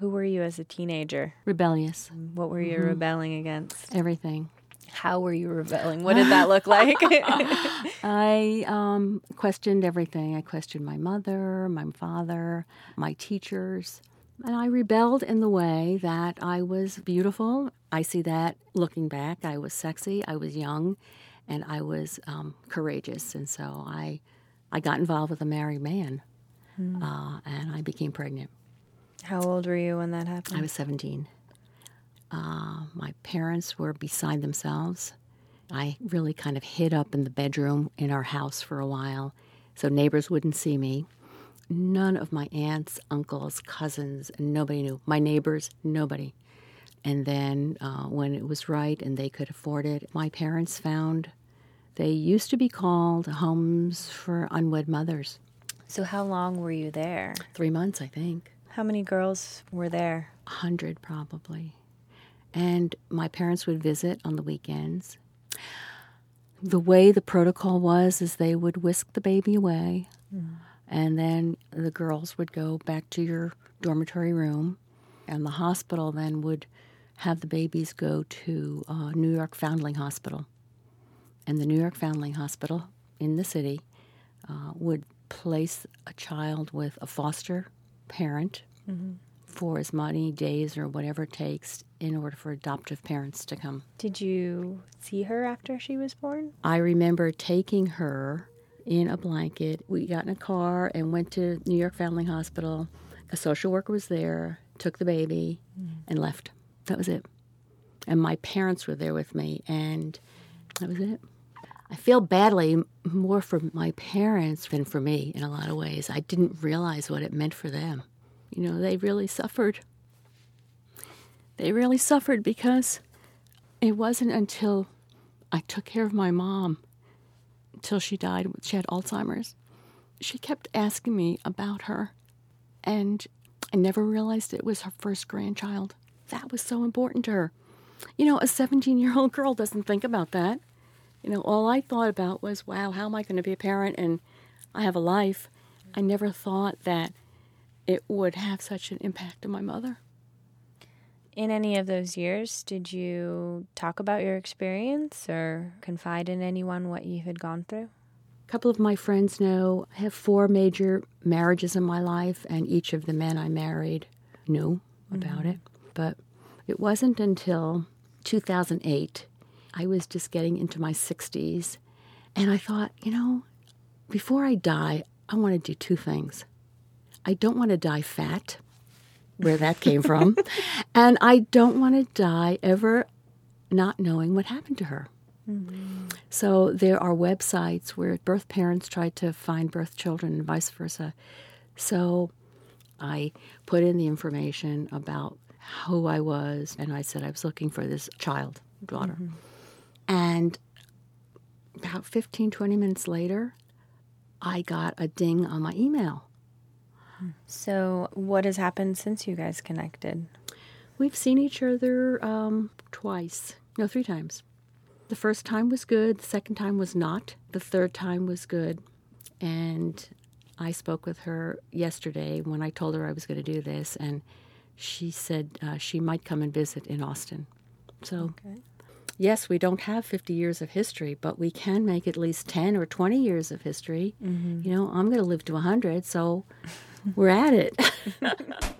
Who were you as a teenager? Rebellious. What were you Mhm. rebelling against? Everything. How were you rebelling? What did that look like? I um, questioned everything. I questioned my mother, my father, my teachers. And I rebelled in the way that I was beautiful. I see that looking back. I was sexy, I was young, and I was um, courageous. And so I, I got involved with a married man, uh, and I became pregnant. How old were you when that happened? I was 17. Uh, my parents were beside themselves. I really kind of hid up in the bedroom in our house for a while so neighbors wouldn't see me. None of my aunts, uncles, cousins, nobody knew. My neighbors, nobody. And then uh, when it was right and they could afford it, my parents found they used to be called homes for unwed mothers. so how long were you there? Three months, I think. How many girls were there? A hundred probably. And my parents would visit on the weekends. The way the protocol was is they would whisk the baby away, and then the girls would go back to your dormitory room, and the hospital then would have the babies go to uh, New York Foundling Hospital. And the New York Foundling Hospital in the city uh, would place a child with a foster parent Mm-hmm. for as many days or whatever it takes in order for adoptive parents to come. Did you see her after she was born? I remember taking her in a blanket. We got in a car and went to New York Family Hospital. A social worker was there, took the baby, mm-hmm. and left. That was it. And my parents were there with me, and that was it. I feel badly more for my parents than for me in a lot of ways. I didn't realize what it meant for them. You know, they really suffered. They really suffered because it wasn't until I took care of my mom until she died. She had Alzheimer's. She kept asking me about her, and I never realized it was her first grandchild. That was so important to her. You know, a 17 year old girl doesn't think about that. You know, all I thought about was, wow, how am I going to be a parent and I have a life? I never thought that it would have such an impact on my mother. In any of those years, did you talk about your experience or confide in anyone what you had gone through? A couple of my friends know I have four major marriages in my life, and each of the men I married knew about mm-hmm. it. But it wasn't until 2008, I was just getting into my 60s, and I thought, you know, before I die, I want to do two things. I don't want to die fat, where that came from, and I don't want to die ever not knowing what happened to her. Mm-hmm. So there are websites where birth parents try to find birth children and vice versa. So I put in the information about who I was, and I said I was looking for this child, daughter. Mm-hmm. And about 15, 20 minutes later, I got a ding on my email. So, what has happened since you guys connected? We've seen each other um, twice, no, three times. The first time was good, the second time was not, the third time was good. And I spoke with her yesterday when I told her I was going to do this, and she said uh, she might come and visit in Austin. So, Okay. yes, we don't have 50 years of history, but we can make at least 10 or 20 years of history. You know, I'm going to live to 100, so we're at it.